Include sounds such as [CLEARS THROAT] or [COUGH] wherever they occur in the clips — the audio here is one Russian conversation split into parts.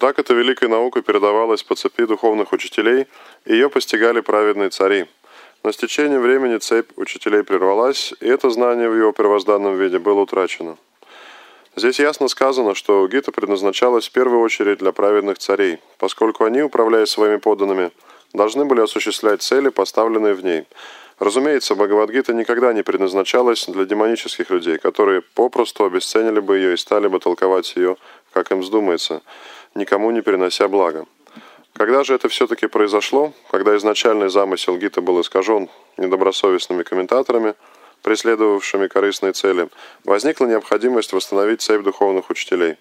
Так эта великая наука передавалась по цепи духовных учителей, и ее постигали праведные цари. Но с течением времени цепь учителей прервалась, и это знание в его первозданном виде было утрачено. Здесь ясно сказано, что Гита предназначалась в первую очередь для праведных царей, поскольку они, управляя своими подданными, должны были осуществлять цели, поставленные в ней. Разумеется, Бхагавадгита никогда не предназначалась для демонических людей, которые попросту обесценили бы ее и стали бы толковать ее, как им вздумается, никому не перенося блага. Когда же это все-таки произошло, когда изначальный замысел Гита был искажен недобросовестными комментаторами, преследовавшими корыстные цели, возникла необходимость восстановить цепь духовных учителей.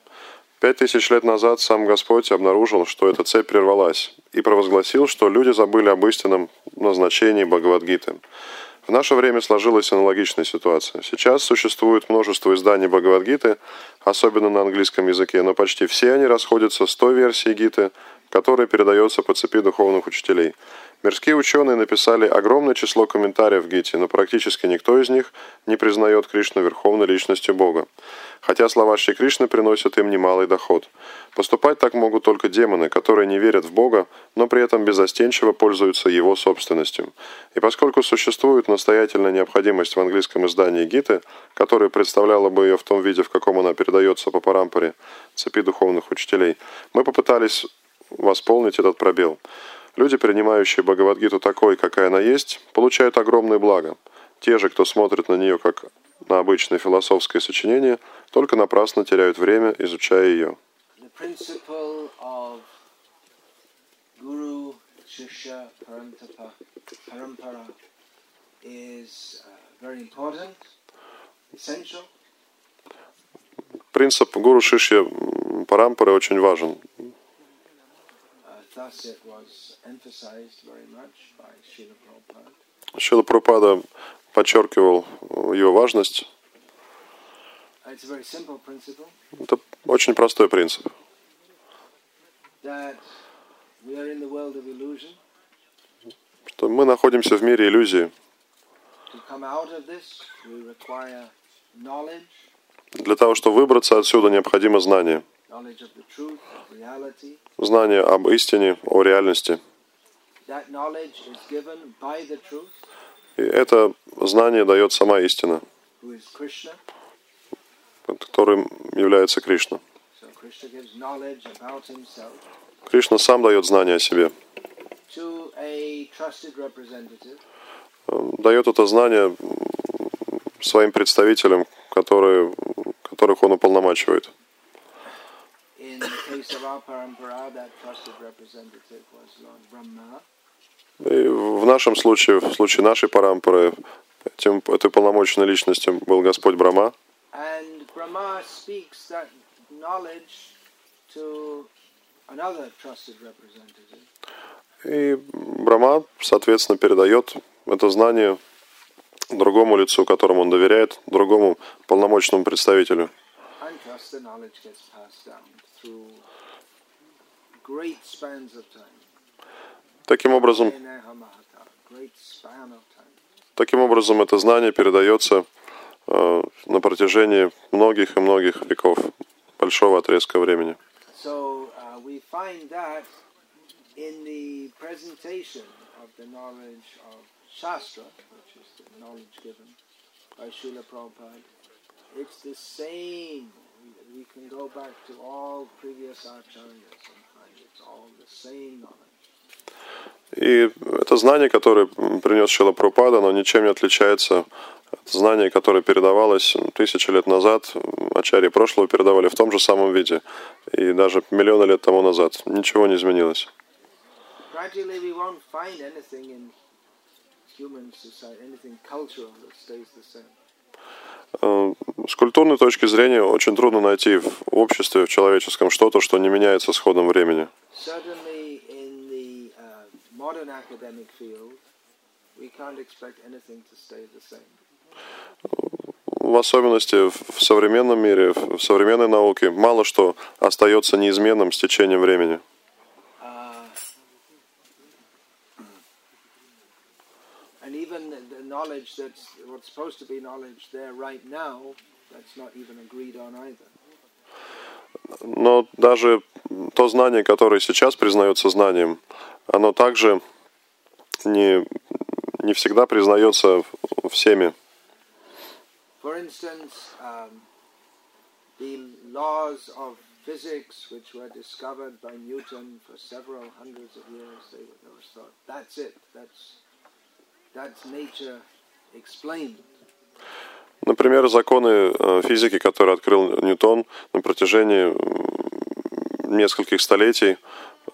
Пять тысяч лет назад сам Господь обнаружил, что эта цепь прервалась, и провозгласил, что люди забыли об истинном назначении Бхагавадгиты. В наше время сложилась аналогичная ситуация. Сейчас существует множество изданий Бхагавадгиты, особенно на английском языке, но почти все они расходятся с той версией Гиты, которая передается по цепи духовных учителей. Мирские ученые написали огромное число комментариев в Гите, но практически никто из них не признает Кришну верховной личностью Бога. Хотя слова Шри Кришны приносят им немалый доход. Поступать так могут только демоны, которые не верят в Бога, но при этом безостенчиво пользуются его собственностью. И поскольку существует настоятельная необходимость в английском издании Гиты, которая представляла бы ее в том виде, в каком она передается по парампоре цепи духовных учителей, мы попытались восполнить этот пробел. Люди, принимающие Бхагавадгиту такой, какая она есть, получают огромное благо. Те же, кто смотрит на нее как на обычное философское сочинение, только напрасно теряют время, изучая ее. Uh, Принцип гуру Шишья Парампары очень важен. uh, thus it was emphasized very much by Srila Prabhupada. Шила Прупада подчеркивал ее важность. Uh, Это очень простой принцип. Что мы находимся в мире иллюзии. Для того, чтобы выбраться отсюда, необходимо знание. Знание об истине, о реальности. И это знание дает сама истина, которым является Кришна. Кришна сам дает знание о себе. Дает это знание своим представителям, которые, которых он уполномачивает. In the case of our parampara, that trusted representative was Lord Brahma. И в нашем случае, в случае нашей парампоры, этим, этой полномоченной личностью был Господь representative. И Брахма, соответственно, передает это знание другому лицу, которому он доверяет, другому полномочному представителю. Thus the knowledge gets passed down through great spans of time. Таким образом, таким образом это знание передается э, на протяжении многих и многих веков, большого отрезка времени. So uh, we find that in the presentation of the knowledge of Shastra, which is the knowledge given by Srila Prabhupada, it's the same. We, can go back to all previous acharyas and find it's all the same knowledge. И это знание, которое принес Шила Прупада, оно ничем не отличается от знания, которое передавалось тысячи лет назад, ачарьи прошлого передавали в том же самом виде, и даже миллионы лет тому назад. Ничего не изменилось. Э, С культурной точки зрения очень трудно найти в обществе, в человеческом что-то, что не меняется с ходом времени. Uh. В особенности в современном мире, в современной науке, мало что остается неизменным с течением времени. And even the, knowledge that's what's supposed to be knowledge there right now, that's not even agreed on either. Но даже то знание, которое сейчас признается знанием, оно также не, не всегда признается всеми. For instance, um, the laws of physics, which were discovered by Newton for several hundreds of years, they, they was thought that's it, that's. Например, законы э, физики, которые открыл Ньютон на протяжении нескольких столетий,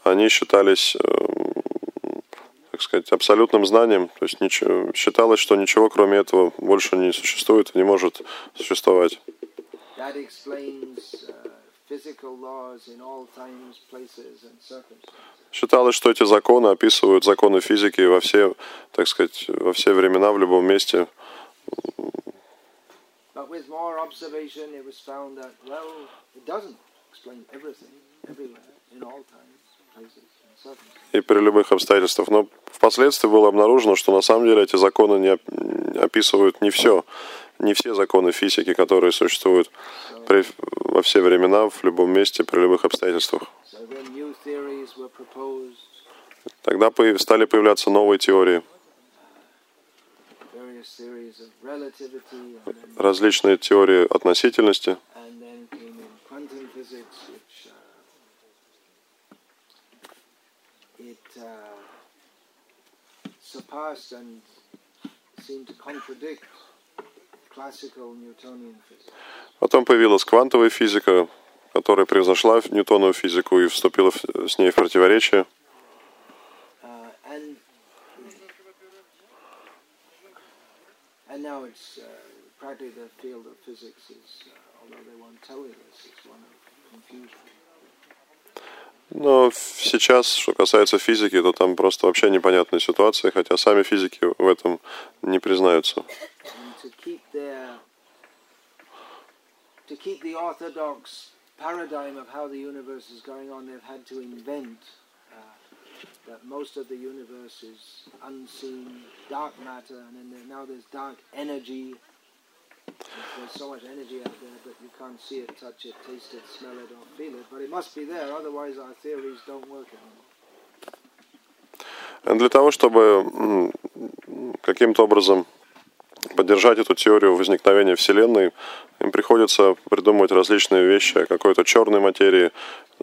они считались, э, так сказать, абсолютным знанием. То есть ничего, считалось, что ничего кроме этого больше не существует и не может существовать. Считалось, что эти законы описывают законы физики во все, так сказать, во все времена, в любом месте. И при любых обстоятельствах. Но впоследствии было обнаружено, что на самом деле эти законы не оп- описывают не все, не все законы физики, которые существуют при- во все времена, в любом месте, при любых обстоятельствах. Тогда стали появляться новые теории, различные теории относительности. and uh, uh, seemed to contradict. Потом появилась квантовая физика, которая превзошла Ньютонову физику и вступила с ней в противоречие. Uh, uh, uh. Но сейчас, что касается физики, то там просто вообще непонятная ситуация, хотя сами физики в этом не признаются. to keep the orthodox paradigm of how the universe is going on, they've had to invent uh, that most of the universe is unseen dark matter, and then there, now there's dark energy. There's so much energy out there that you can't see it, touch it, taste it, smell it, or feel it. But it must be there, otherwise our theories don't work anymore. Для того, чтобы м, каким-то образом поддержать эту теорию возникновения Вселенной, им приходится придумывать различные вещи о какой-то черной материи,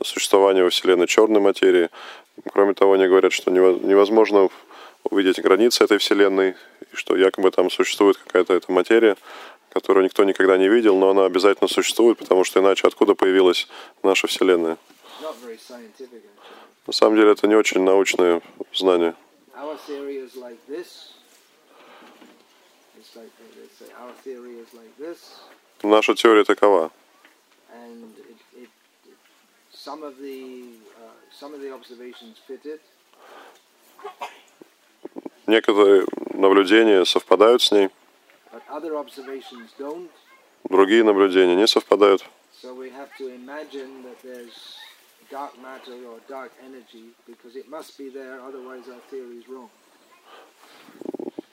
существовании во Вселенной черной материи. Кроме того, они говорят, что нево- невозможно увидеть границы этой Вселенной, и что якобы там существует какая-то эта материя, которую никто никогда не видел, но она обязательно существует, потому что иначе откуда появилась наша Вселенная? На самом деле это не очень научное знание. Our. Observations fit it, Некоторые наблюдения совпадают с ней, but other observations don't. другие наблюдения не совпадают.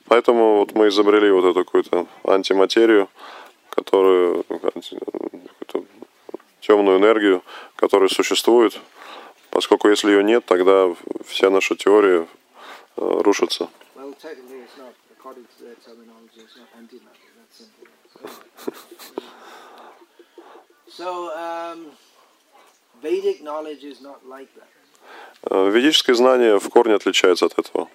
Поэтому вот мы изобрели вот эту какую-то антиматерию, которую какую-то темную энергию, которая существует, поскольку если ее нет, тогда вся наша теория э, рушится. So, um, Vedic knowledge is not like that. Э, Ведическое знание в корне отличается от этого.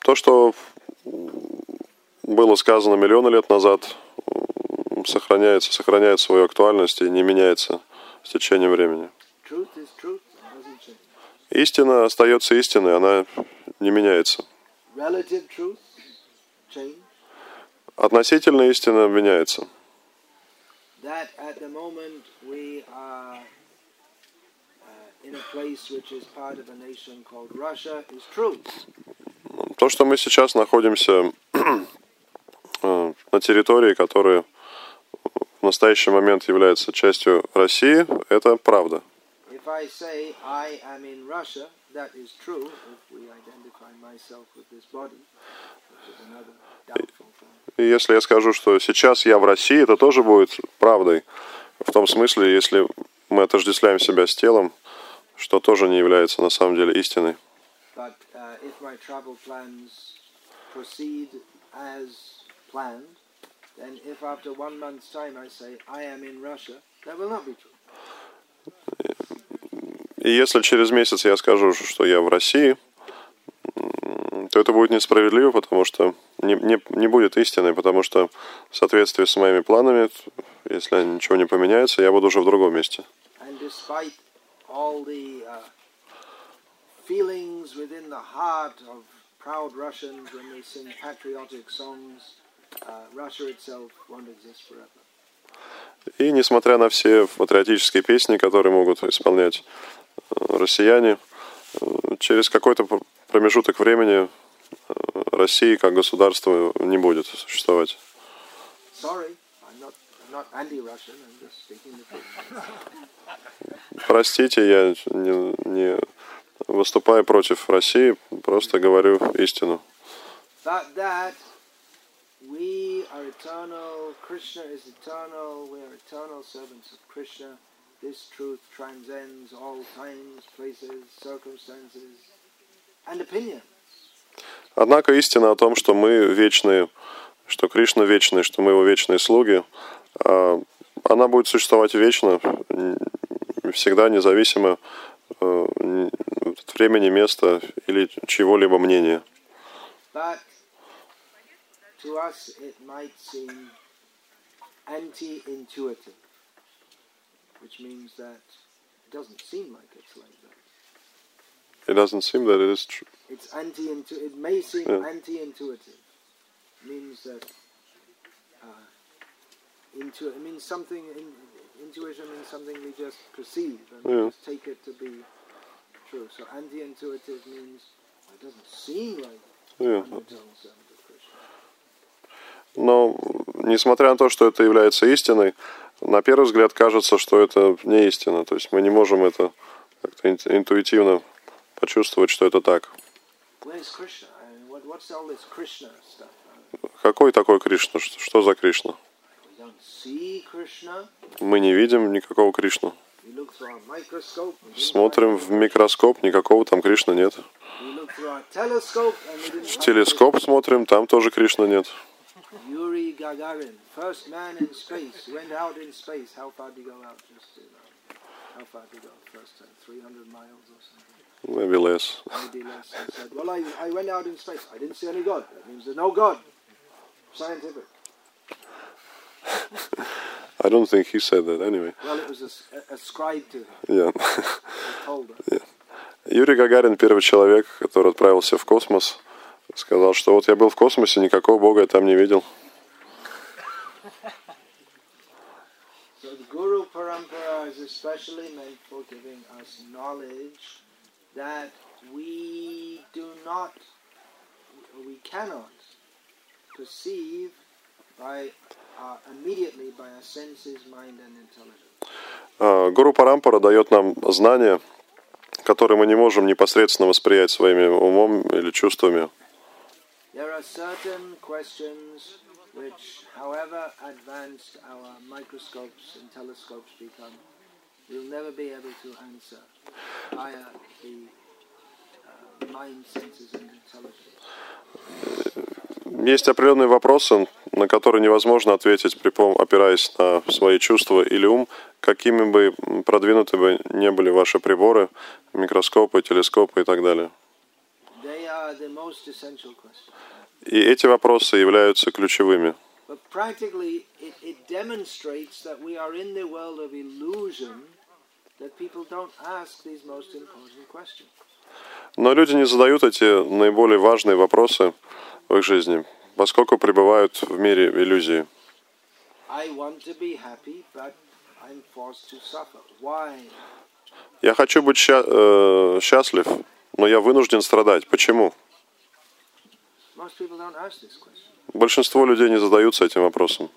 То, что было сказано миллионы лет назад, сохраняется, сохраняет свою актуальность и не меняется с течением времени. Истина остается истиной, она не меняется. Относительная истина меняется. That at the moment we are uh, in a place which is part of a nation called Russia is true. То, что мы сейчас находимся э, на территории, которая в настоящий момент является частью России, это правда. If I say I am in Russia, that is true if we identify myself with this body. is another doubtful thing. И если я скажу, что сейчас я в России, это тоже будет правдой. В том смысле, если мы отождествляем себя с телом, что тоже не является на самом деле истиной. But uh. И если через месяц я скажу, что я в России, то это будет несправедливо, потому что не, не, не будет истины, потому что в соответствии с моими планами, если ничего не поменяется, я буду уже в другом месте. And despite all the uh, feelings within the heart of proud Russians when they sing patriotic songs, uh, Russia itself won't exist forever. И несмотря на все патриотические песни, которые могут исполнять э, россияне, э, через какой-то пр- промежуток времени э, России как государство не будет существовать. Sorry, Простите, я не, не выступаю против России, просто говорю истину. But that we are eternal, Krishna is eternal, we are eternal servants of Krishna. This truth transcends all times, places, circumstances, and opinion. Однако истина о том, что мы вечные, что Кришна вечный, что мы его вечные слуги, а, она будет существовать вечно, всегда независимо э, от времени, места или чего-либо мнения. It might seem anti-intuitive, which means that it doesn't seem like it's like that. It doesn't seem that it is true. It's anti It may seem Yeah. anti-intuitive. Means that uh, intu- It means something. In, intuition means something we just perceive and we Yeah. just take it to be true. So anti-intuitive means it doesn't seem like Yeah. Но, несмотря на то, что это является истиной, на первый взгляд кажется, что это не истина. То есть мы не можем это как-то ин- интуитивно почувствовать, что это так. Where's Krishna? I mean, what, what's all this Krishna stuff? Uh, Какой такой Кришна? Что, что за Кришна? Мы не видим никакого Кришну. Didn't Смотрим в микроскоп, никакого там Кришны нет. В телескоп смотрим, там тоже Кришны нет. Yuri Gagarin, first man in space, went out in space. How far did he go out? Just to know. How far did he go? First time, 300 miles or something, Maybe less. maybe less. He said, "Well, I, I went out in space. I didn't see any God. That means there's no God. Scientific. I don't think he said that anyway. Well, it was as- ascribed to him. Yeah. Told us. Юрий Гагарин, первый человек, который отправился в космос, сказал, что вот я был в космосе, никакого Бога я там не видел. So the Guru Parampara is especially meant for giving us knowledge that we do not, we cannot Гуру Парампара дает нам знания, которые мы не можем непосредственно восприять своими умом или чувствами. There are certain questions which, however advanced our microscopes and telescopes become, we'll never be able to answer via the uh, mind, senses, and intelligence. Есть определенные вопросы, на которые невозможно ответить, при пом- опираясь на свои чувства или ум, какими бы продвинуты бы не были ваши приборы, микроскопы, телескопы и так далее. И эти вопросы являются ключевыми. Но люди не задают эти наиболее важные вопросы в их жизни, поскольку пребывают в мире иллюзии. Я хочу быть ща- э, счастлив, но я вынужден страдать. Почему? Большинство людей не задаются этим вопросом.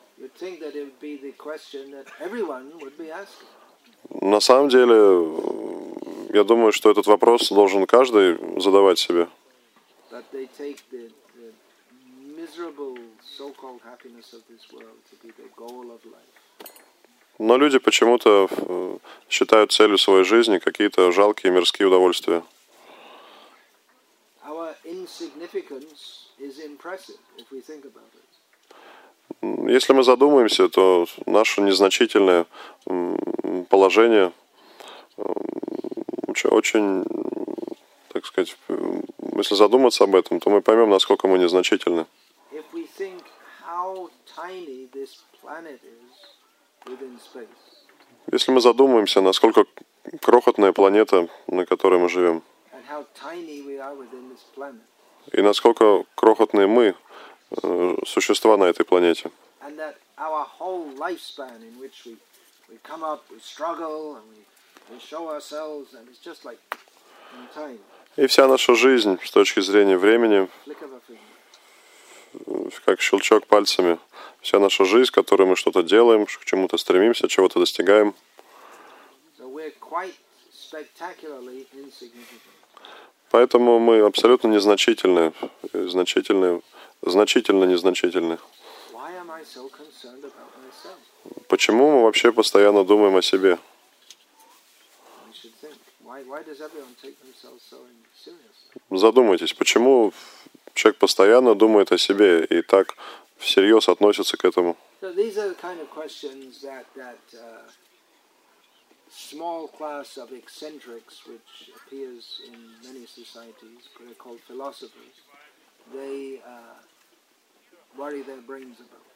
На самом деле, э, я думаю, что этот вопрос должен каждый задавать себе. Но люди почему-то э, считают целью своей жизни какие-то жалкие мирские удовольствия. Если мы задумаемся, то наше незначительное положение очень, так сказать, если задуматься об этом, то мы поймем, насколько мы незначительны. Если мы задумаемся, насколько крохотная планета, на которой мы живем, и насколько крохотные мы, э, существа на этой планете, and that our whole lifespan in which we, we come up, we struggle, and we, и вся наша жизнь с точки зрения времени, как щелчок пальцами, вся наша жизнь, в которой мы что-то делаем, к чему-то стремимся, чего-то достигаем. Поэтому мы абсолютно незначительны, значительны, значительно незначительны. Почему мы вообще постоянно думаем о себе? We should think. Why, why does everyone take themselves so seriously? Задумайтесь, почему человек постоянно думает о себе и так всерьез относится к этому? So these are the kind of questions that that uh, small class of eccentrics, which appears in many societies, they're called philosophers. They uh, worry their brains about.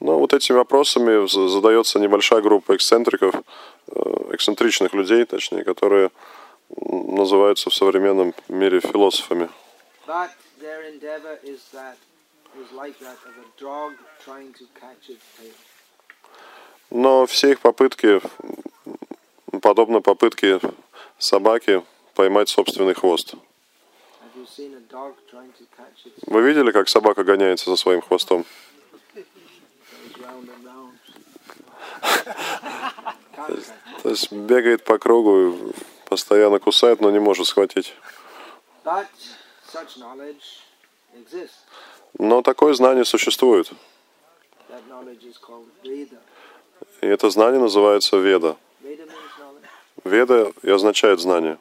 Ну, вот этими вопросами за- задается небольшая группа эксцентриков, э, эксцентричных людей, точнее, которые называются в современном мире философами. Но все их попытки подобно попытке собаки поймать собственный хвост. Вы видели, как собака гоняется за своим хвостом? То есть бегает по кругу, и постоянно кусает, но не может схватить. Но такое знание существует. И это знание называется веда. Веда и означает знание.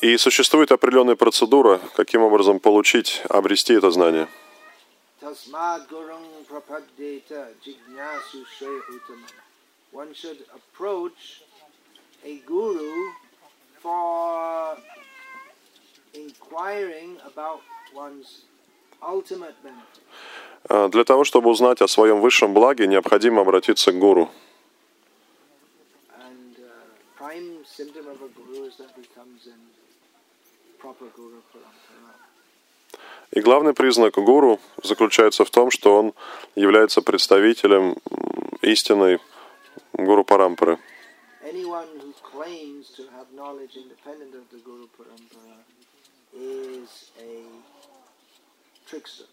И существует определенная процедура, каким образом получить, обрести это знание. А, Для того, чтобы узнать о своем высшем благе, необходимо обратиться к гуру. And uh, И главный признак гуру заключается в том, что он является представителем истинной гуру trickster.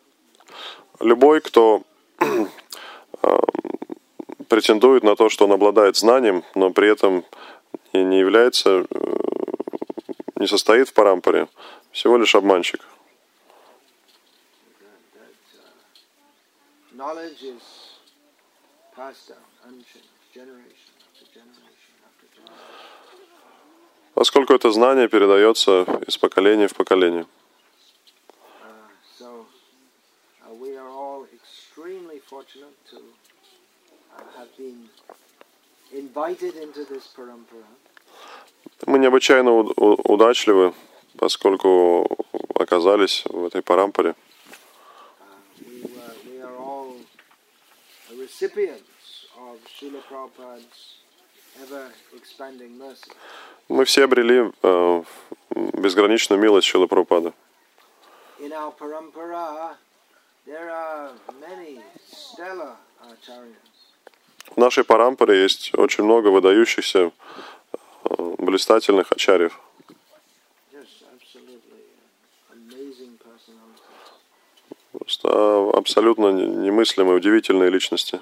Любой, кто [CLEARS THROAT] а, претендует на то, что он обладает знанием, но при этом не является, э, не состоит в парампаре, всего лишь обманщик. Uh. Поскольку это знание передается из поколения в поколение. Uh, uh, uh, have been invited into this parampara. Мы необычайно удачливы, поскольку оказались в этой парампаре. Uh. Мы все обрели э, безграничную милость Шилы Прабхупады. В нашей парампаре есть очень много выдающихся блистательных ачарьев. Просто э, абсолютно не- немыслимые, удивительные личности.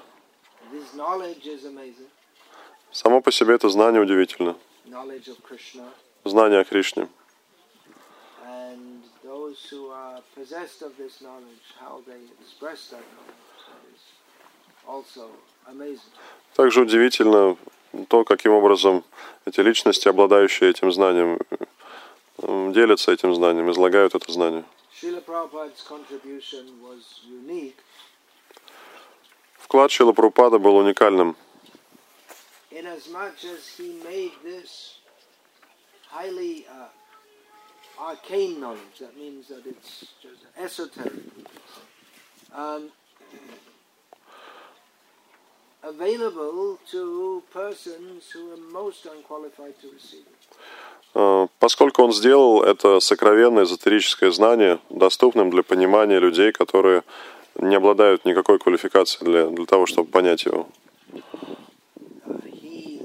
Само по себе это знание удивительно. знание о Кришне. Также удивительно то, каким образом эти личности, обладающие этим знанием, делятся этим знанием, излагают это знание. Вклад Шила Прупада был уникальным, uh, arcane knowledge. That means that it's just esoteric. Um, available to persons who are most unqualified to receive it. Поскольку он сделал это сокровенное эзотерическое знание доступным для понимания людей, которые не обладают никакой квалификацией для, для того, чтобы понять его. Uh, he,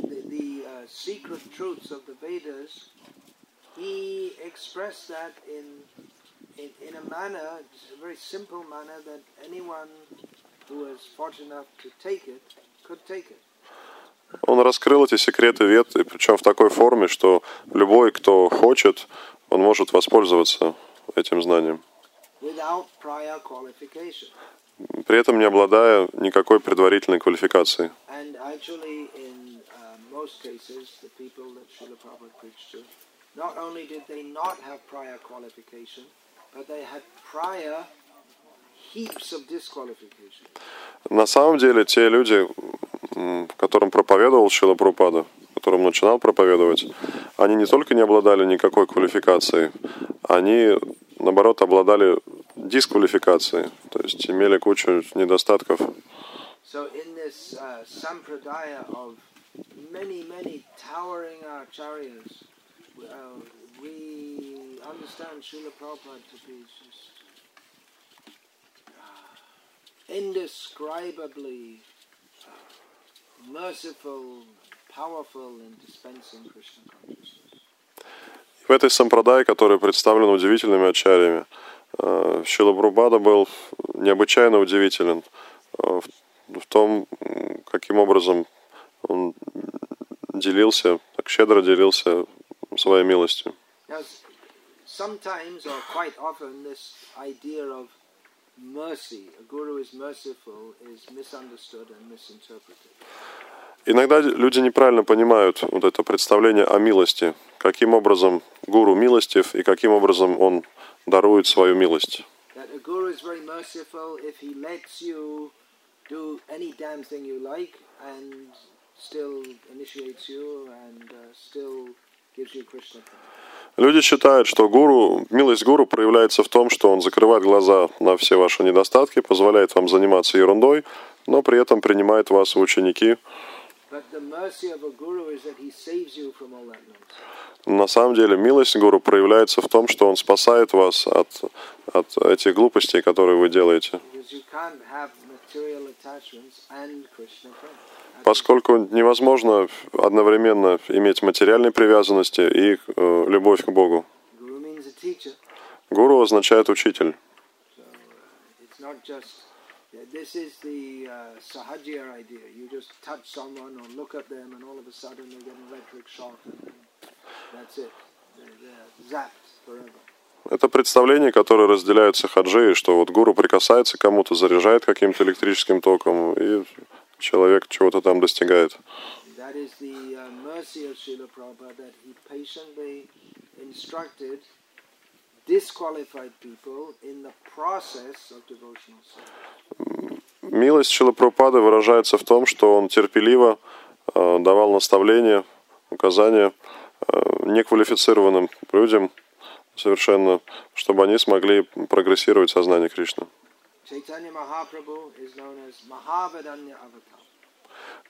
uh. Он раскрыл эти секреты вет, и причем в такой форме, что любой, кто хочет, он может воспользоваться этим знанием, при этом не обладая никакой предварительной квалификацией. Uh, not only did they not have prior qualification, but they had prior. На самом деле, те люди, которым проповедовал Шила Прупада, которым начинал проповедовать, они не только не обладали никакой квалификацией, они, наоборот, обладали дисквалификацией, то есть имели кучу недостатков. So, in this uh, sampradaya of many, many towering acharyas, uh, we understand Srila Prabhupada to be just indescribably merciful, powerful in dispensing Krishna consciousness. В этой сампрадае, которая представлена удивительными ачарьями, э, Шила Прабхупада был необычайно удивителен э, в том, каким образом он делился, так щедро делился своей милостью. Sometimes or quite often, this idea of mercy, a guru is merciful, is misunderstood and misinterpreted. Иногда люди неправильно понимают вот это представление о милости, каким образом гуру милостив и каким образом он дарует свою милость. Still initiates you and uh, still gives you Krishna. Люди считают, что гуру, милость гуру проявляется в том, что он закрывает глаза на все ваши недостатки, позволяет вам заниматься ерундой, но при этом принимает вас в ученики. На самом деле милость гуру проявляется в том, что он спасает вас от, от этих глупостей, которые вы делаете. Поскольку невозможно одновременно иметь материальные привязанности и э, любовь к Богу. Гуру означает учитель. uh, uh, that's it. They're, they're zapped forever. Это представление, которое разделяют сахаджи, что вот гуру прикасается к кому-то, заряжает каким-то электрическим током, и человек чего-то там достигает. Uh. Милость Шилапрапады выражается в том, что он терпеливо э, давал наставления, указания э, неквалифицированным людям совершенно, чтобы они смогли прогрессировать в сознании Кришны.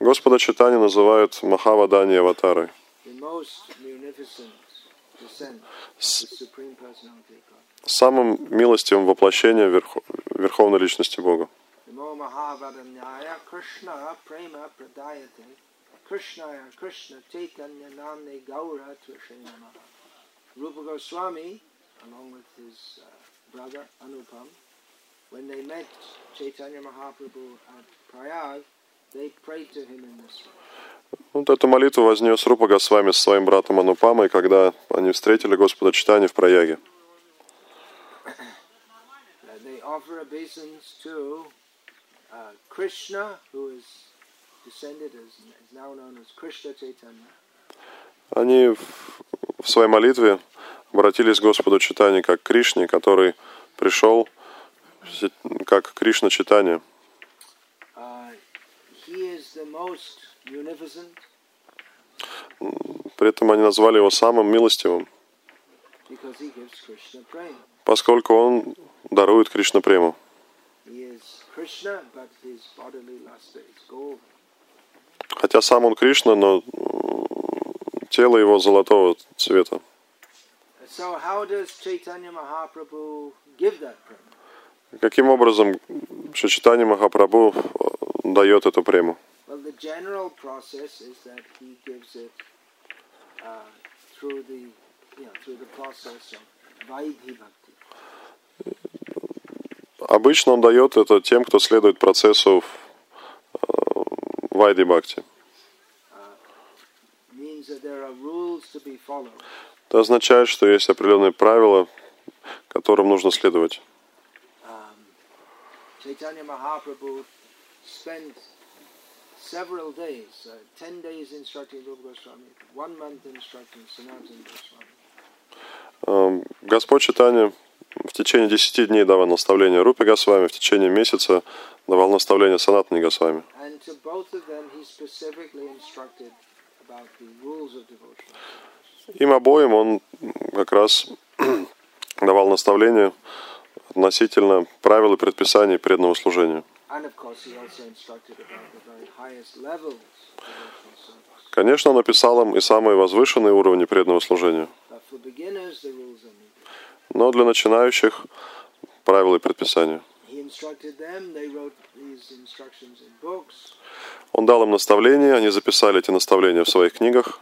Господа Читани называют Махавадани аватарой, самым милостивым воплощением Верхо- Верховной Личности Бога. Krishna Rupa Goswami, along with his uh, brother Anupam, when they met Chaitanya Mahaprabhu at Prayag, they prayed to him in this way. Вот эту молитву вознес Рупа Госвами со своим братом Анупамой, когда они встретили Господа Читания в Праяге. Uh, uh, Krishna, who is descended as is now known as Krishna Chaitanya, Они в своей молитве обратились к Господу Читания как к Кришне, который пришел как Кришна Читания. Munificent При этом они назвали его самым милостивым, поскольку он дарует Кришна прему. Хотя сам он Кришна, но тело его золотого цвета. Каким образом Шичитани Махапрабху э, дает эту прему? Uh. Обычно он дает это тем, кто следует процессу э, Вайди Бхакти. means that there are rules to be followed. Это означает, что есть определенные правила, которым нужно следовать. Um, Chaitanya Mahaprabhu spent several days, uh, ten days instructing Rupa Goswami, one month instructing Sanatana Goswami. Эм, Господь Читания в течение 10 дней давал наставления Рупе Госвами, в течение месяца давал наставления Санатани Госвами. And to both of them, he specifically instructed Им обоим он как раз [CLEARS THROAT] давал наставления относительно правил и предписаний преданного служения. Конечно, он описал им и самые возвышенные уровни преданного служения. Но для начинающих правила и предписания. Он дал им наставления, они записали эти наставления в своих книгах.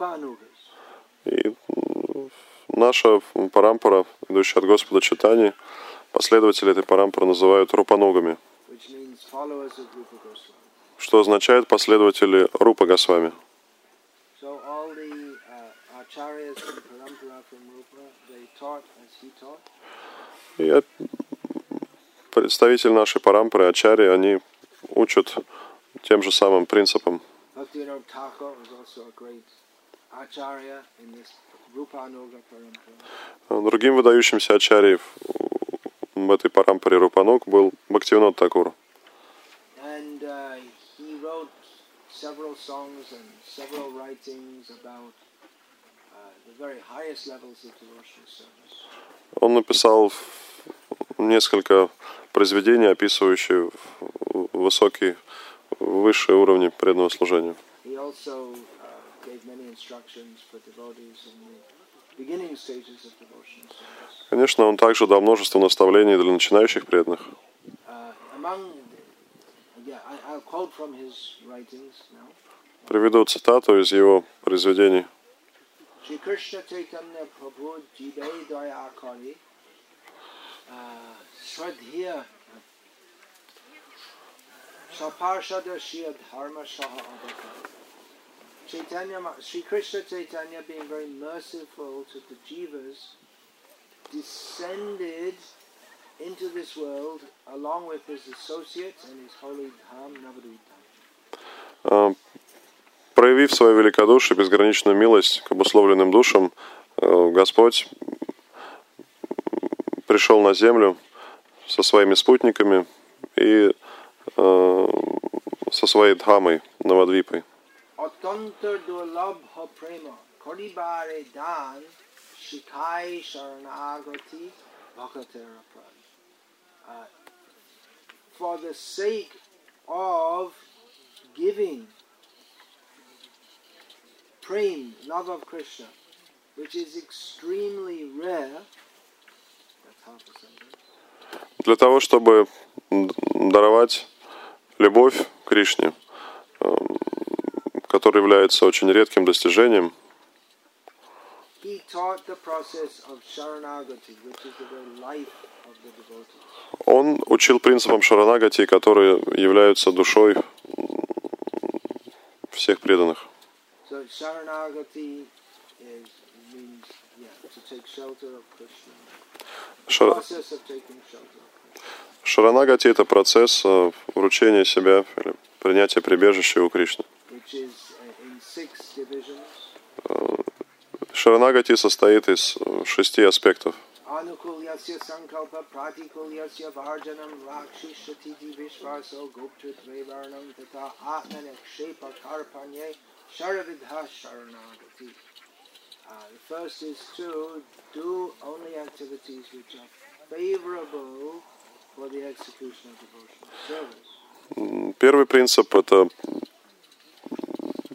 uh. И наша парампара, идущая от Господа Читани, последователи этой парампары называют рупанугами, что означает последователи Рупа Госвами. So all the uh, acharyas in parampara from Rupa, they taught as he taught, И представители нашей парампары, ачари, они учат тем же самым принципам. Другим выдающимся ачарьей в этой парампаре Рупанук был Бхактивинод Такур. And uh, he wrote several songs and several writings about uh, the very highest levels of devotional service. Он написал несколько произведений, описывающих высокие, высшие уровни преданного служения. Uh. Конечно, он также дал множество наставлений для начинающих преданных. Uh. Приведу цитату из его произведений. Shri Krishna Chaitanya Prabhu Jive Daya Kari Swadhiya Saparshada Shriya Dharma Saha Adhaka Chaitanya, Sri Krishna Chaitanya being very merciful to the jivas descended into this world along with his associates and his holy dham Navadvitam. А, проявив свою великодушие, безграничную милость к обусловленным душам, э, Господь пришел на землю со своими спутниками и э, со своей дхамой Навадвипой. Uh, for the sake of giving prem, love of Krishna, which is extremely rare, Для того, чтобы даровать любовь Кришне, э, которая является очень редким достижением. Он учил принципам Шаранагати, которые являются душой всех преданных. So Sharanagati is means yeah to take shelter of Krishna. Шар- process of taking shelter. Шаранагати – это процесс э, вручения себя или принятия прибежища у Кришны. is uh. Шаранагати состоит из э, шести аспектов. Sharavidha sharanagati. Uh, the first is to do only activities which are favorable for the execution of devotional service. Первый принцип – это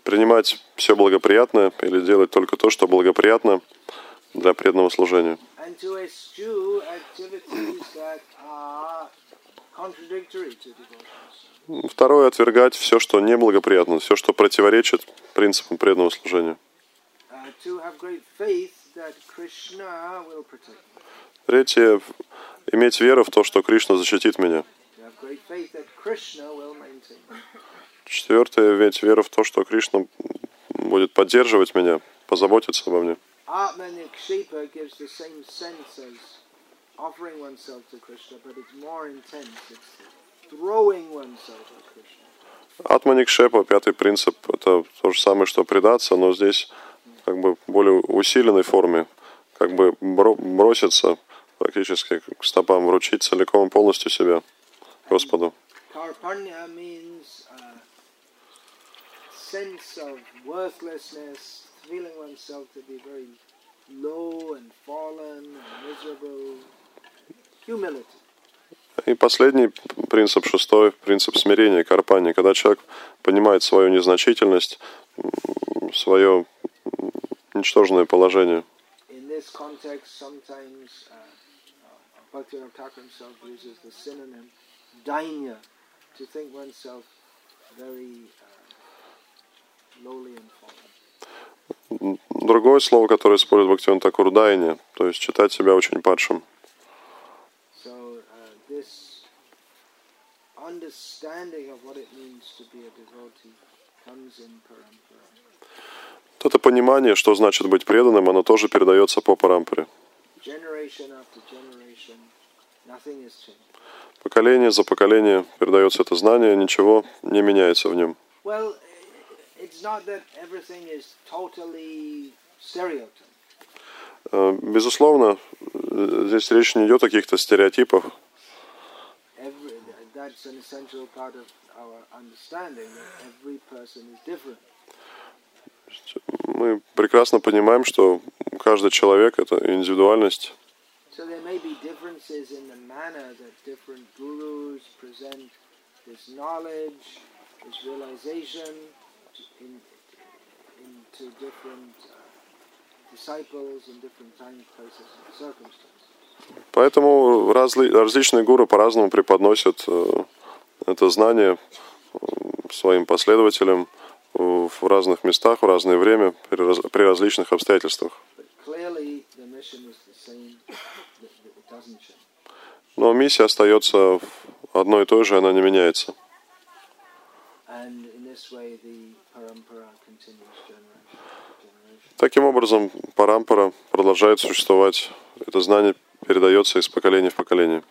принимать все благоприятное или делать только то, что благоприятно для преданного служения. Второе – отвергать все, что неблагоприятно, все, что противоречит принципам преданного служения. uh. Третье – иметь веру в то, что Кришна защитит меня. Четвертое – иметь веру в то, что Кришна будет поддерживать меня, позаботиться обо мне. Atmanikshepa gives the same sense as offering oneself to Krishna, but it's more intense. It's throwing oneself at Krishna. Атманик Шепа, пятый принцип, это то же самое, что предаться, но здесь как бы в более усиленной форме, как бы бро- броситься практически к стопам, вручить целиком и полностью себя Господу. Uh. Humility. И последний принцип, шестой, принцип смирения, карпания, когда человек понимает свою незначительность, свое ничтожное положение. Uh, uh. Другое слово, которое использует Бхактиван Такур, дайне, то есть считать себя очень падшим. So uh, this understanding of what it means to be a devotee comes in parampara. Вот Это понимание, что значит быть преданным, оно тоже передается по changed. Поколение за поколение передается это знание, ничего не меняется в нем. Э, Безусловно, э, здесь речь не идет о каких-то стереотипах. Every, that's an essential part of our understanding that every person is different. Мы прекрасно понимаем, что каждый человек — это индивидуальность. So there may be differences in the manner that different gurus present this knowledge, this realization in, into different uh, disciples in different time, places, and circumstances. Поэтому разли- различные гуру по-разному преподносят э, это знание э, своим последователям в разных местах, в разное время, при раз- при различных обстоятельствах. Но миссия остается одной и той же, она не меняется. Таким образом, парампара продолжает существовать. Это знание передается из поколения в поколение.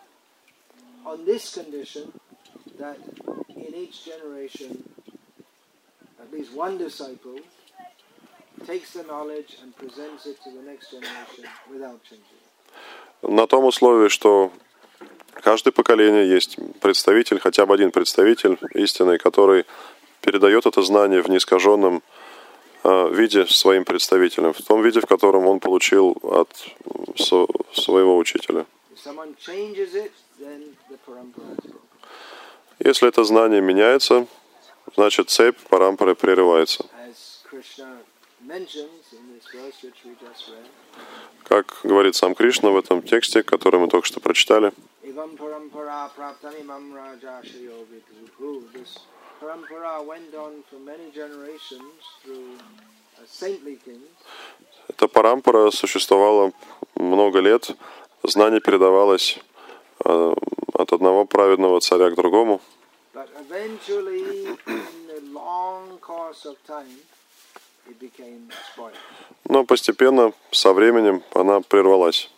На том условии, что каждое поколение есть представитель, хотя бы один представитель истины, который передает это знание в неискаженном виде своим представителям, в том виде, в котором он получил от э, своего учителя. Если это знание меняется, значит цепь парампары прерывается. Как говорит сам Кришна в этом тексте, который мы только что прочитали, Evam parampara praptanimam raja shriyo vidhubhu. This parampara went on for many generations through uh, saintly kings. Эта парампара существовала много лет, знание передавалось э, от одного праведного царя к другому. Но постепенно, со временем, она прервалась.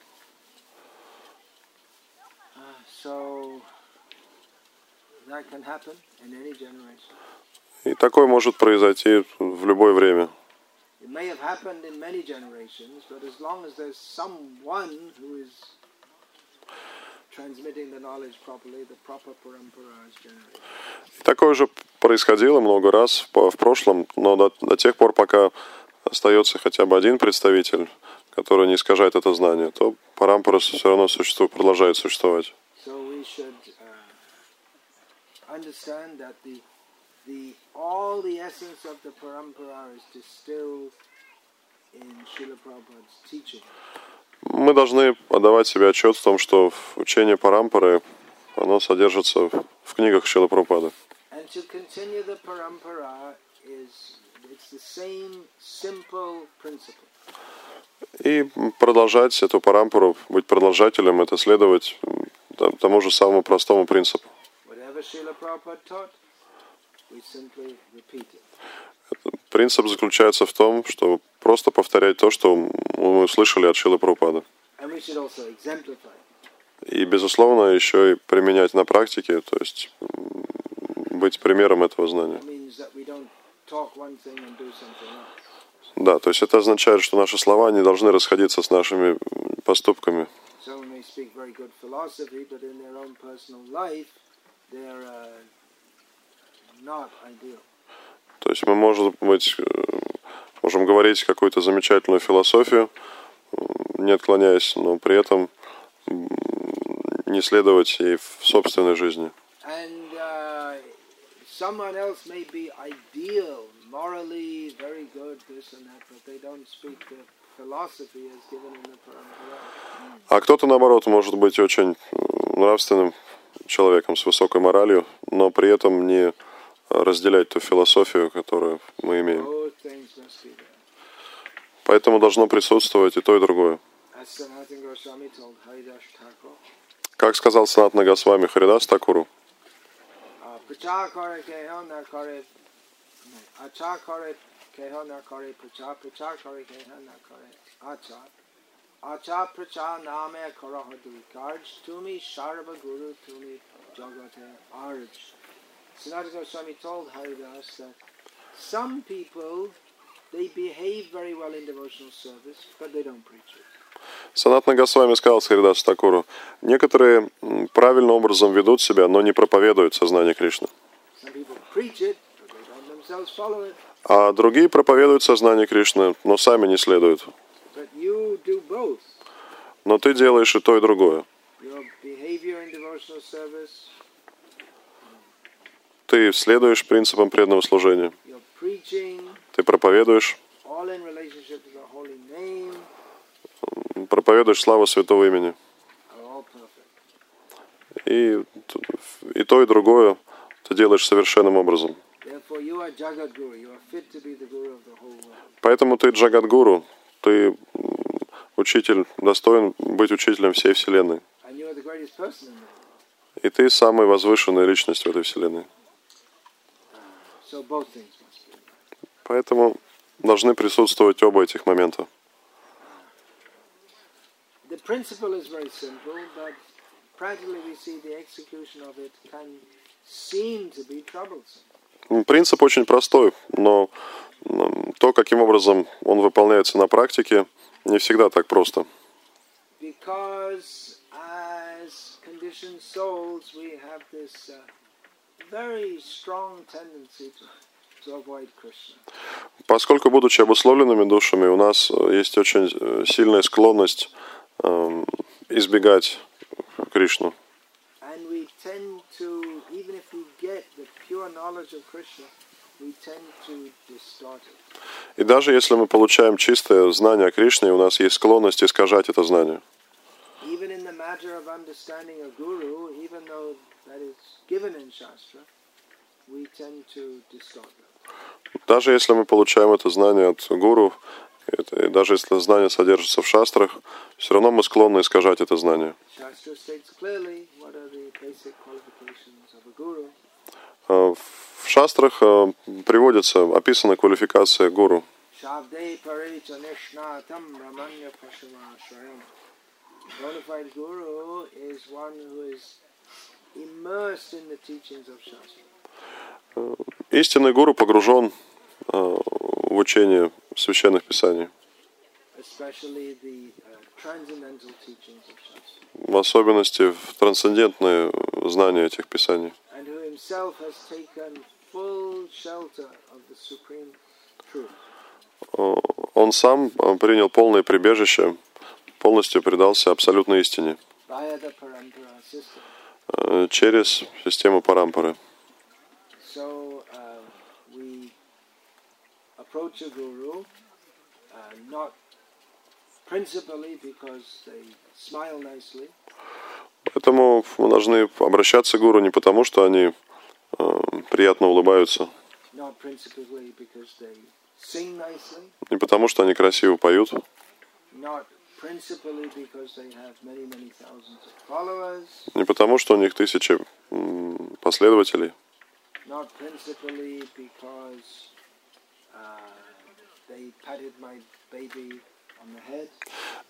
Uh, so that can happen in any generation. И такое может произойти в любое время. И такое же происходило много раз в прошлом, но до, до тех пор, пока остается хотя бы один представитель, который не искажает это знание, то парампара все равно существует, продолжает существовать. So we should uh, understand that the the all the essence of the parampara is distilled in Srila Prabhupada's teaching. Мы должны отдавать себе отчет в том, что в учении парампары оно содержится в- книгах Шила Прабхупады. И продолжать эту парампару, быть продолжателем, это следовать тому же самому простому принципу. Принцип заключается в том, что просто повторять то, что мы услышали от Шилы Прабхупады. И, безусловно, еще и применять на практике, то есть быть примером этого знания. Да, то есть это означает, что наши слова не должны расходиться с нашими поступками. Uh. То есть мы, может быть, э, можем говорить какую-то замечательную философию, не отклоняясь, но при этом не следовать ей в собственной жизни. And uh, someone else may be ideal, morally very good, this and that, but they don't speak the philosophy as given in the Parampara. А кто-то, наоборот, может быть очень нравственным человеком с высокой моралью, но при этом не разделять ту философию, которую мы имеем. Поэтому должно присутствовать и то, и другое. Как сказал Санат Нагасвами Харидас Такуру, uh, acha pracha, name karaha karj, tumi sharva guru, tumi jagate arj. Sanatana Goswami told Haridas that some people, they behave very well in devotional service, but they don't preach it. Санат Нагасвами сказал Харидас Такуру, некоторые правильным образом ведут себя, но не проповедуют сознание Кришны. А другие проповедуют сознание Кришны, но сами не следуют. But you do both. Но ты делаешь и то, и другое. Ты следуешь принципам преданного служения. Ты проповедуешь, проповедуешь славу святого имени. И, и то, и другое ты делаешь совершенным образом. Поэтому ты Джагадгуру, ты учитель, достоин быть учителем всей Вселенной. И ты самая возвышенная личность в этой Вселенной. Поэтому должны присутствовать оба этих момента. Practically we see the execution of it can seem to be troublesome. Принцип очень простой, но то, каким образом он выполняется на практике, не всегда так просто. Uh. Поскольку, будучи обусловленными душами, у нас э, есть очень э, сильная склонность эм, избегать Кришну. And we tend to, even if we get the pure knowledge of Krishna, we tend to distort it. И даже если мы получаем чистое знание о Кришне, у нас есть склонность искажать это знание. Even in the matter of understanding a guru, even though that is given in Shastra, we tend to distort that. Даже если мы получаем это знание от гуру, Это, и даже если знание содержится в шастрах, все равно мы склонны искажать это знание. Shastra states clearly what a. А В шастрах а, приводится, описана квалификация гуру. Истинный гуру погружен а, в учение священных писаний, в особенности в трансцендентные знания этих писаний. А, Он сам а, принял полное прибежище, полностью предался абсолютной истине а, через систему Парампары. Uh, uh, not principally because they smile nicely, Поэтому мы должны обращаться к гуру не потому, что они а, приятно улыбаются, не потому, что они красиво поют, не потому, что у них тысячи последователей, because uh, they patted my baby on the head,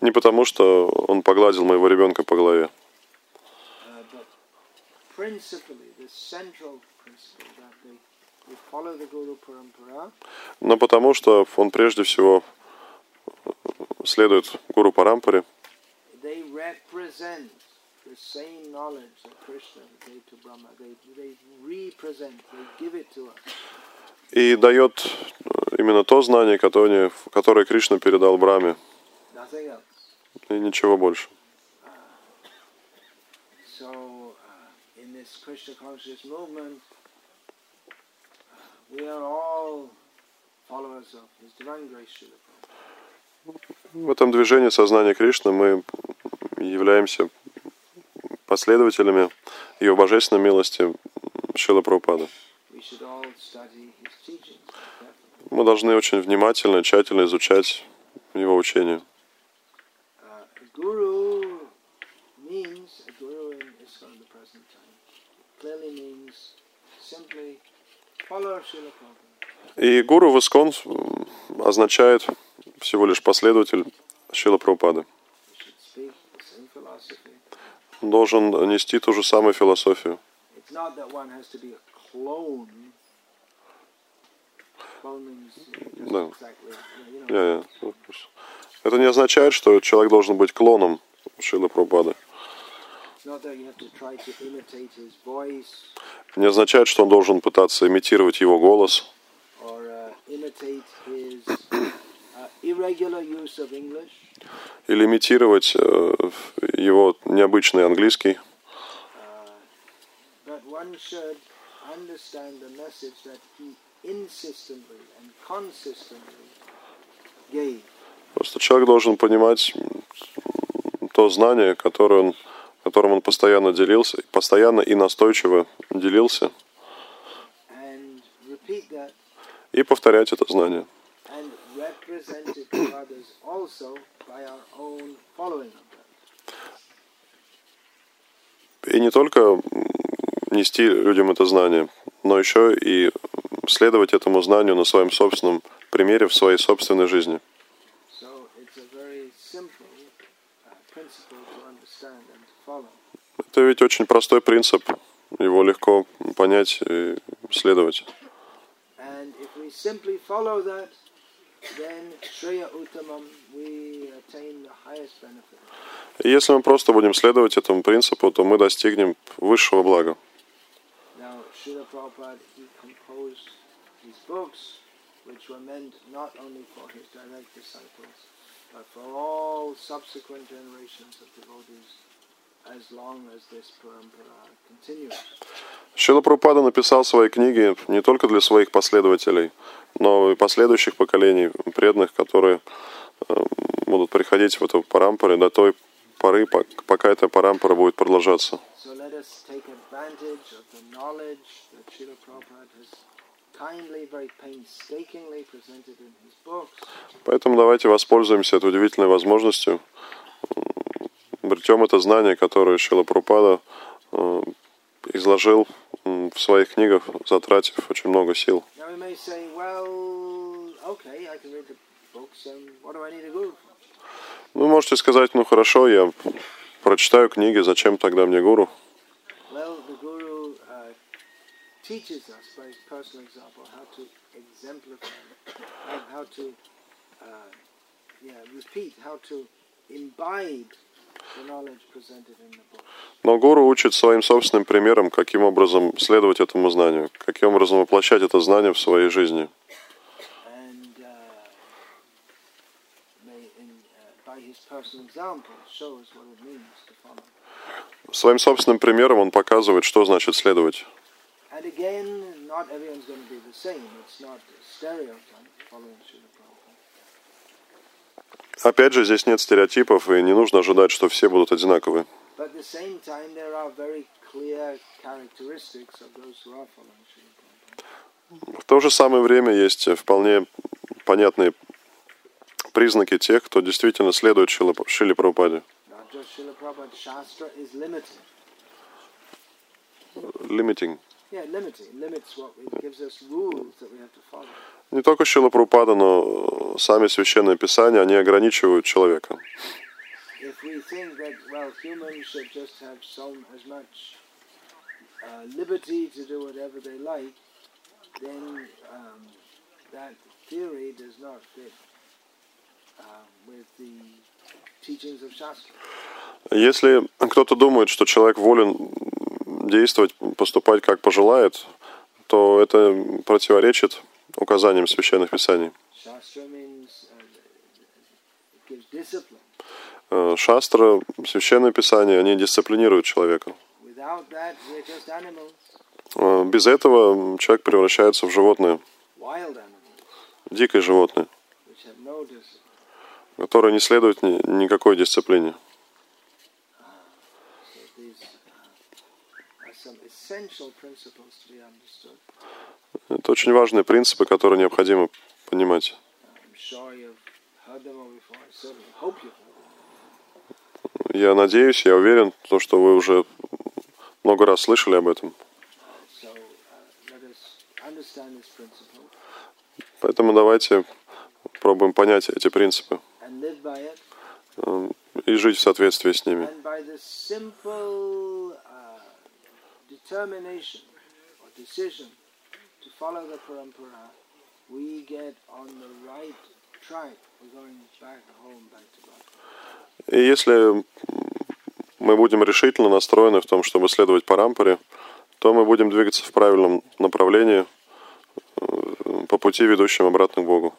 не потому, что он погладил моего ребенка по голове, uh, но потому, что он прежде всего э, следует гуру Парампаре, и дает э, именно то знание, которое, которое Кришна передал Браме, и ничего больше. Uh, uh. В этом движении сознания Кришны мы являемся последователями Его божественной милости Шила Прабхупады. Мы должны очень внимательно, тщательно изучать Его учение. Uh. И гуру в Искон означает всего лишь последователь Шила Прабхупады. Должен нести ту же самую философию. You know, Я- я- Это не означает, что человек должен быть клоном Шила Прабхупады. Не означает, что он должен пытаться имитировать его голос. Uh, [COUGHS] uh, или имитировать э, его необычный английский. Uh, understand the message that he insistently and consistently gave. Просто человек должен понимать то знание, которое он, которым он постоянно делился, постоянно и настойчиво делился, и повторять это знание. И не только нести людям это знание, но еще и следовать этому знанию на своем собственном примере в своей собственной жизни. Uh. Это ведь очень простой принцип, его легко понять и следовать. И если мы просто будем следовать этому принципу, то мы достигнем высшего блага. Srila Prabhupada, he composed these books, which were meant not only for his direct disciples, but for all subsequent generations of devotees, as long as this parampara continues. Шила Прабхупада написал свои книги не только для своих последователей, но и последующих поколений преданных, которые э, будут приходить в эту парампоры до той поры, пок- пока эта парампора будет продолжаться. Поэтому давайте воспользуемся этой удивительной возможностью, обретем это знание, которое Шила Прупада изложил м, в своих книгах, затратив очень много сил. Now we may say, well, okay, I can read the books, and what do I need a guru for? Вы можете сказать, ну хорошо, я прочитаю книги, зачем тогда мне гуру? Но гуру учит своим собственным примером, каким образом следовать этому знанию, каким образом воплощать это знание в своей жизни. and uh, may, in, uh, by his personal example, shows what it means to follow. Своим собственным примером он показывает, что значит следовать. Опять же, здесь нет стереотипов, и не нужно ожидать, что все будут одинаковы. В то же самое время есть вполне понятные признаки тех, кто действительно следует Шиле Прабхупаде. Limiting. Не только Шила Прабхупада, но сами священные писания, они ограничивают человека. uh, then um, that theory does not fit um, with the teachings of Shastra. Если кто-то думает, что человек волен действовать, поступать как пожелает, то это противоречит указаниям священных писаний. Э, Шастра, священные писания, они дисциплинируют человека. Э, Без этого человек превращается в животное, дикое животное, которое не следует ни- никакой дисциплине. Это очень важные принципы, которые необходимо понимать. Я надеюсь, я уверен, то, что вы уже много раз слышали об этом. Поэтому давайте пробуем понять эти принципы and live by it, э, и жить в соответствии с ними. uh. И если мы будем решительно настроены в том, чтобы следовать парампоре, то мы будем двигаться в правильном направлении э, по пути, ведущим обратно к Богу.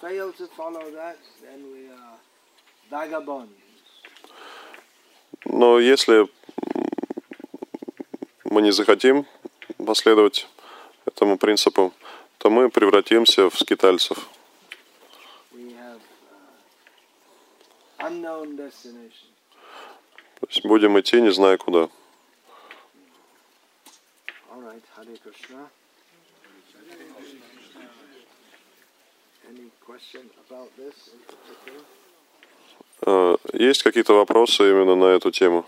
Fail to follow that, then we are vagabonds. Но если мы не захотим последовать этому принципу, то мы превратимся в скитальцев. Uh. То есть будем идти, не зная куда. All right, Hare Krishna. Any question about this in particular? Э, Есть какие-то вопросы именно на эту тему?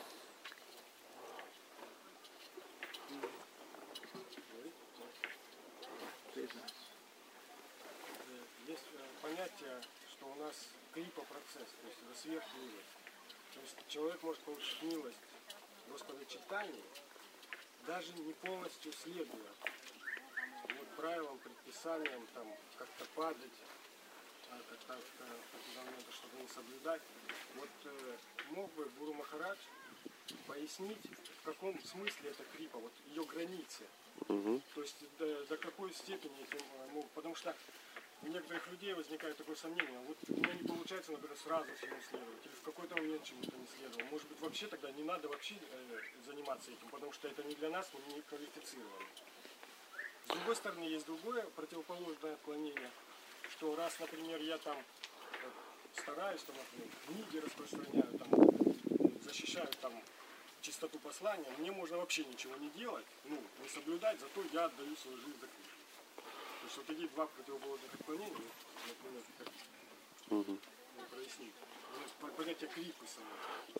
Есть э, понятие, что у нас крипа процесс, то есть это вниз. То есть человек может получить милость Господа читания, даже не полностью следуя правилам, предписаниям, там как-то падать, как-то определенные чтобы не соблюдать. Вот э, мог бы Гуру Махарадж пояснить, в каком смысле это крипа, вот ее границы. То есть до, до какой степени это э, могут, потому что у некоторых людей возникает такое сомнение, вот у меня не получается, например, сразу всему следовать, или в какой-то момент чему-то не следовал. Может быть, вообще тогда не надо вообще э, заниматься этим, потому что это не для нас, мы не квалифицированы. С другой стороны, есть другое противоположное отклонение, что раз, например, я там э, стараюсь, там, например, книги распространяю, там, защищаю там чистоту послания, мне можно вообще ничего не делать, ну, не соблюдать, зато я отдаю свою жизнь за Кришну. То есть вот такие два противоположных отклонения, например, крипы самой?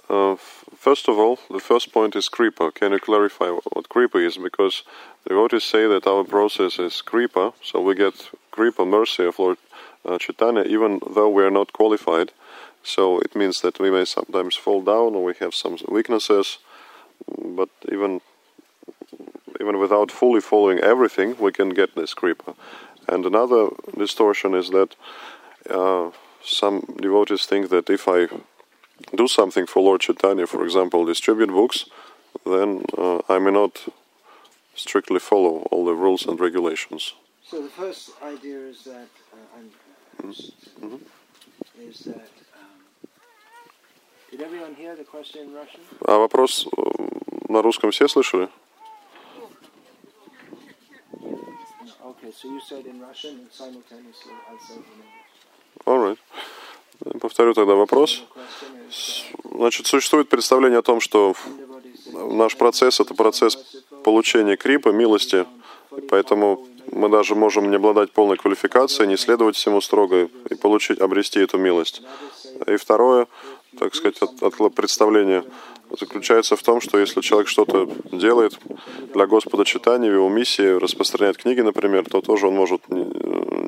Uh, first of all, the first point is Kripa. Can you clarify what Kripa is? Because the devotees say that our process is Kripa, so we get Kripa, mercy of Lord uh, Chaitanya, even though we are not qualified. So it means that we may sometimes fall down or we have some weaknesses, but even even without fully following everything, we can get this Kripa. And another distortion is that uh, some devotees think that if I do something for Lord Chaitanya, for example, distribute books, then uh, I may not strictly follow all the rules and regulations. So the first idea is that, uh, I'm, is that, um, did everyone hear the question in Russian? А вопрос э, на русском все слышали? Okay, so you said in Russian and simultaneously I'll say it in English. All right. Повторю тогда вопрос. Значит, существует представление о том, что наш процесс – это процесс получения крипа, милости, поэтому мы даже можем не обладать полной квалификацией, не следовать всему строго и получить, обрести эту милость. И второе, так сказать, от, от представление заключается в том, что если человек что-то делает для Господа читания, в его миссии, распространяет книги, например, то тоже он может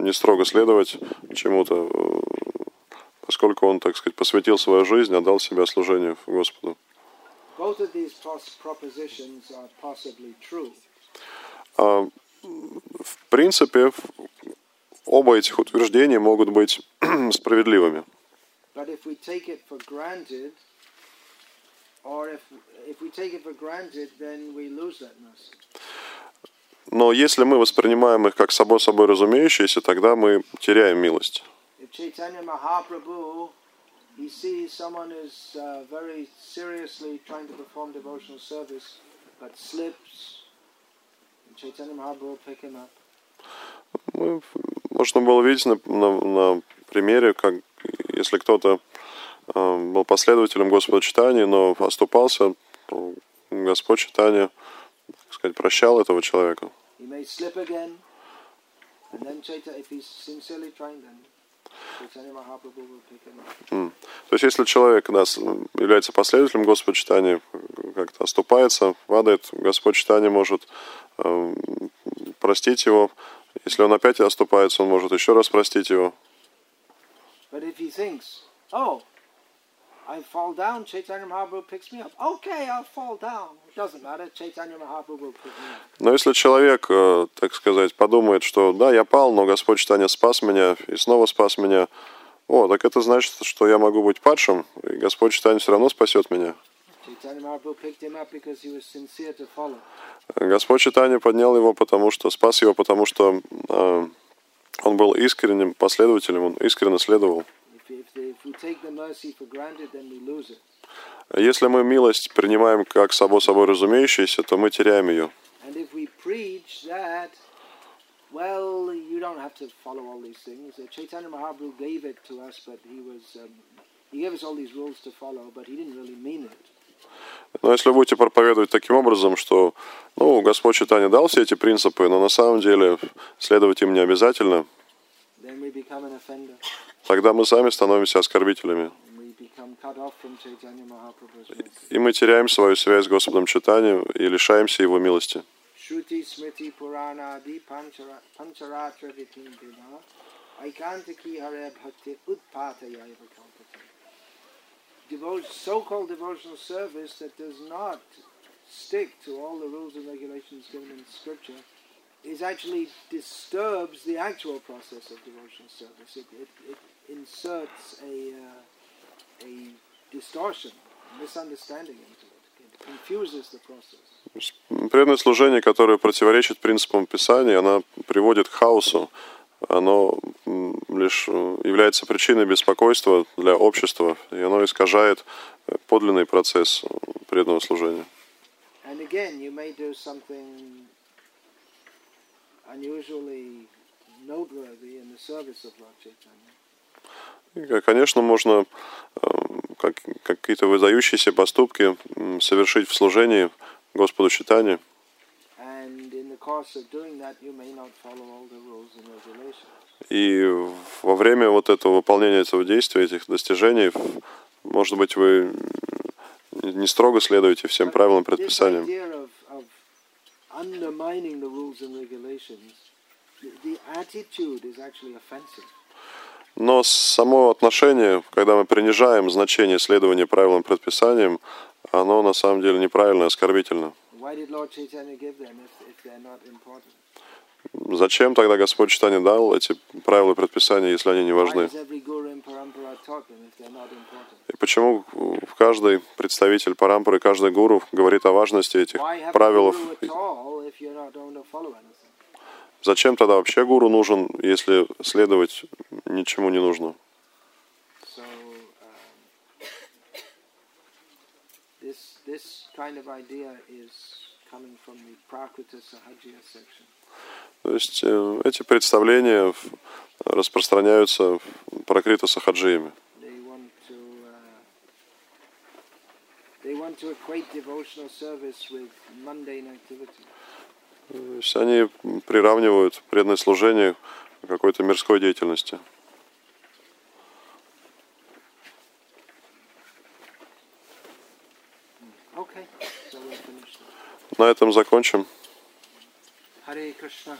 не, строго следовать чему-то, э, поскольку он, так сказать, посвятил свою жизнь, отдал себя служению Господу. А, в принципе, оба этих утверждения могут быть [CLEARS THROAT] справедливыми. But if we take it for granted, if if granted, then we lose that mercy. Но если мы воспринимаем их как само собой разумеющиеся, тогда мы теряем милость. Uh. Мы, можно было видеть на, на- на примере, как если кто-то э, был последователем Господа читания, но оступался, то Господь читания, сказать, прощал этого человека. То есть, если человек да, с- является последователем Господа читания, как-то оступается, падает, Господь читания может э, простить его. Если он опять оступается, он может еще раз простить его. But if he thinks, oh, I fall down, Chaitanya Mahaprabhu picks me up. Okay, I'll fall down. It doesn't matter. Chaitanya Mahaprabhu will pick me up. Но если человек, э, так сказать, подумает, что да, я пал, но Господь читания спас меня и снова спас меня, о, так это значит, что я могу быть падшим, и Господь читания все равно спасет меня. Господь читания поднял его, потому что спас его, потому что э, он был искренним последователем, он искренне следовал. Если мы милость принимаем как само собой разумеющееся, то мы теряем ее. Well, you don't have to follow all these things. Uh, Chaitanya Mahaprabhu gave it to us, but he was um, he gave us all these rules to follow, but he didn't really mean it. Но если вы будете проповедовать таким образом, что ну, Господь читания дал все эти принципы, но на самом деле следовать им не обязательно, Тогда мы сами становимся оскорбителями. И мы теряем свою связь с Господом читанием и лишаемся Его милости. Is actually disturbs the actual process of devotional service. It, it, it inserts a, uh, a distortion, misunderstanding into it. It confuses the process. Преданное служение, которое противоречит принципам Писания, оно приводит к хаосу. Оно лишь э, является причиной беспокойства для общества, и оно искажает э, подлинный процесс э, преданного служения. And again, you may do something unusually noteworthy in the service of Lord Chaitanya. Конечно, можно э, как- какие-то выдающиеся поступки совершить в служении Господу читания. И во время вот этого выполнения этого действия, этих достижений, Может быть, вы не строго следуете всем правилам, предписаниям. idea of, of undermining the rules and regulations, the, the attitude is actually offensive. Но само отношение, когда мы принижаем значение следования правилам, предписаниям, оно на самом деле неправильно, оскорбительно. Not important? Зачем тогда Господь Читание дал эти правила и предписания, если они не важны? И почему каждый представитель парампоры, каждый гуру говорит о важности этих правил? Зачем тогда вообще гуру нужен, если следовать ничему не нужно? So um, this this kind of idea is coming from the Prakrita Sahajya section. То есть э, эти представления в- распространяются в Пракрита Сахаджиями. They want to uh, they want to equate devotional service with mundane activity. То есть они приравнивают преданное служение к какой-то мирской деятельности. Okay. На этом закончим. Hare Krishna.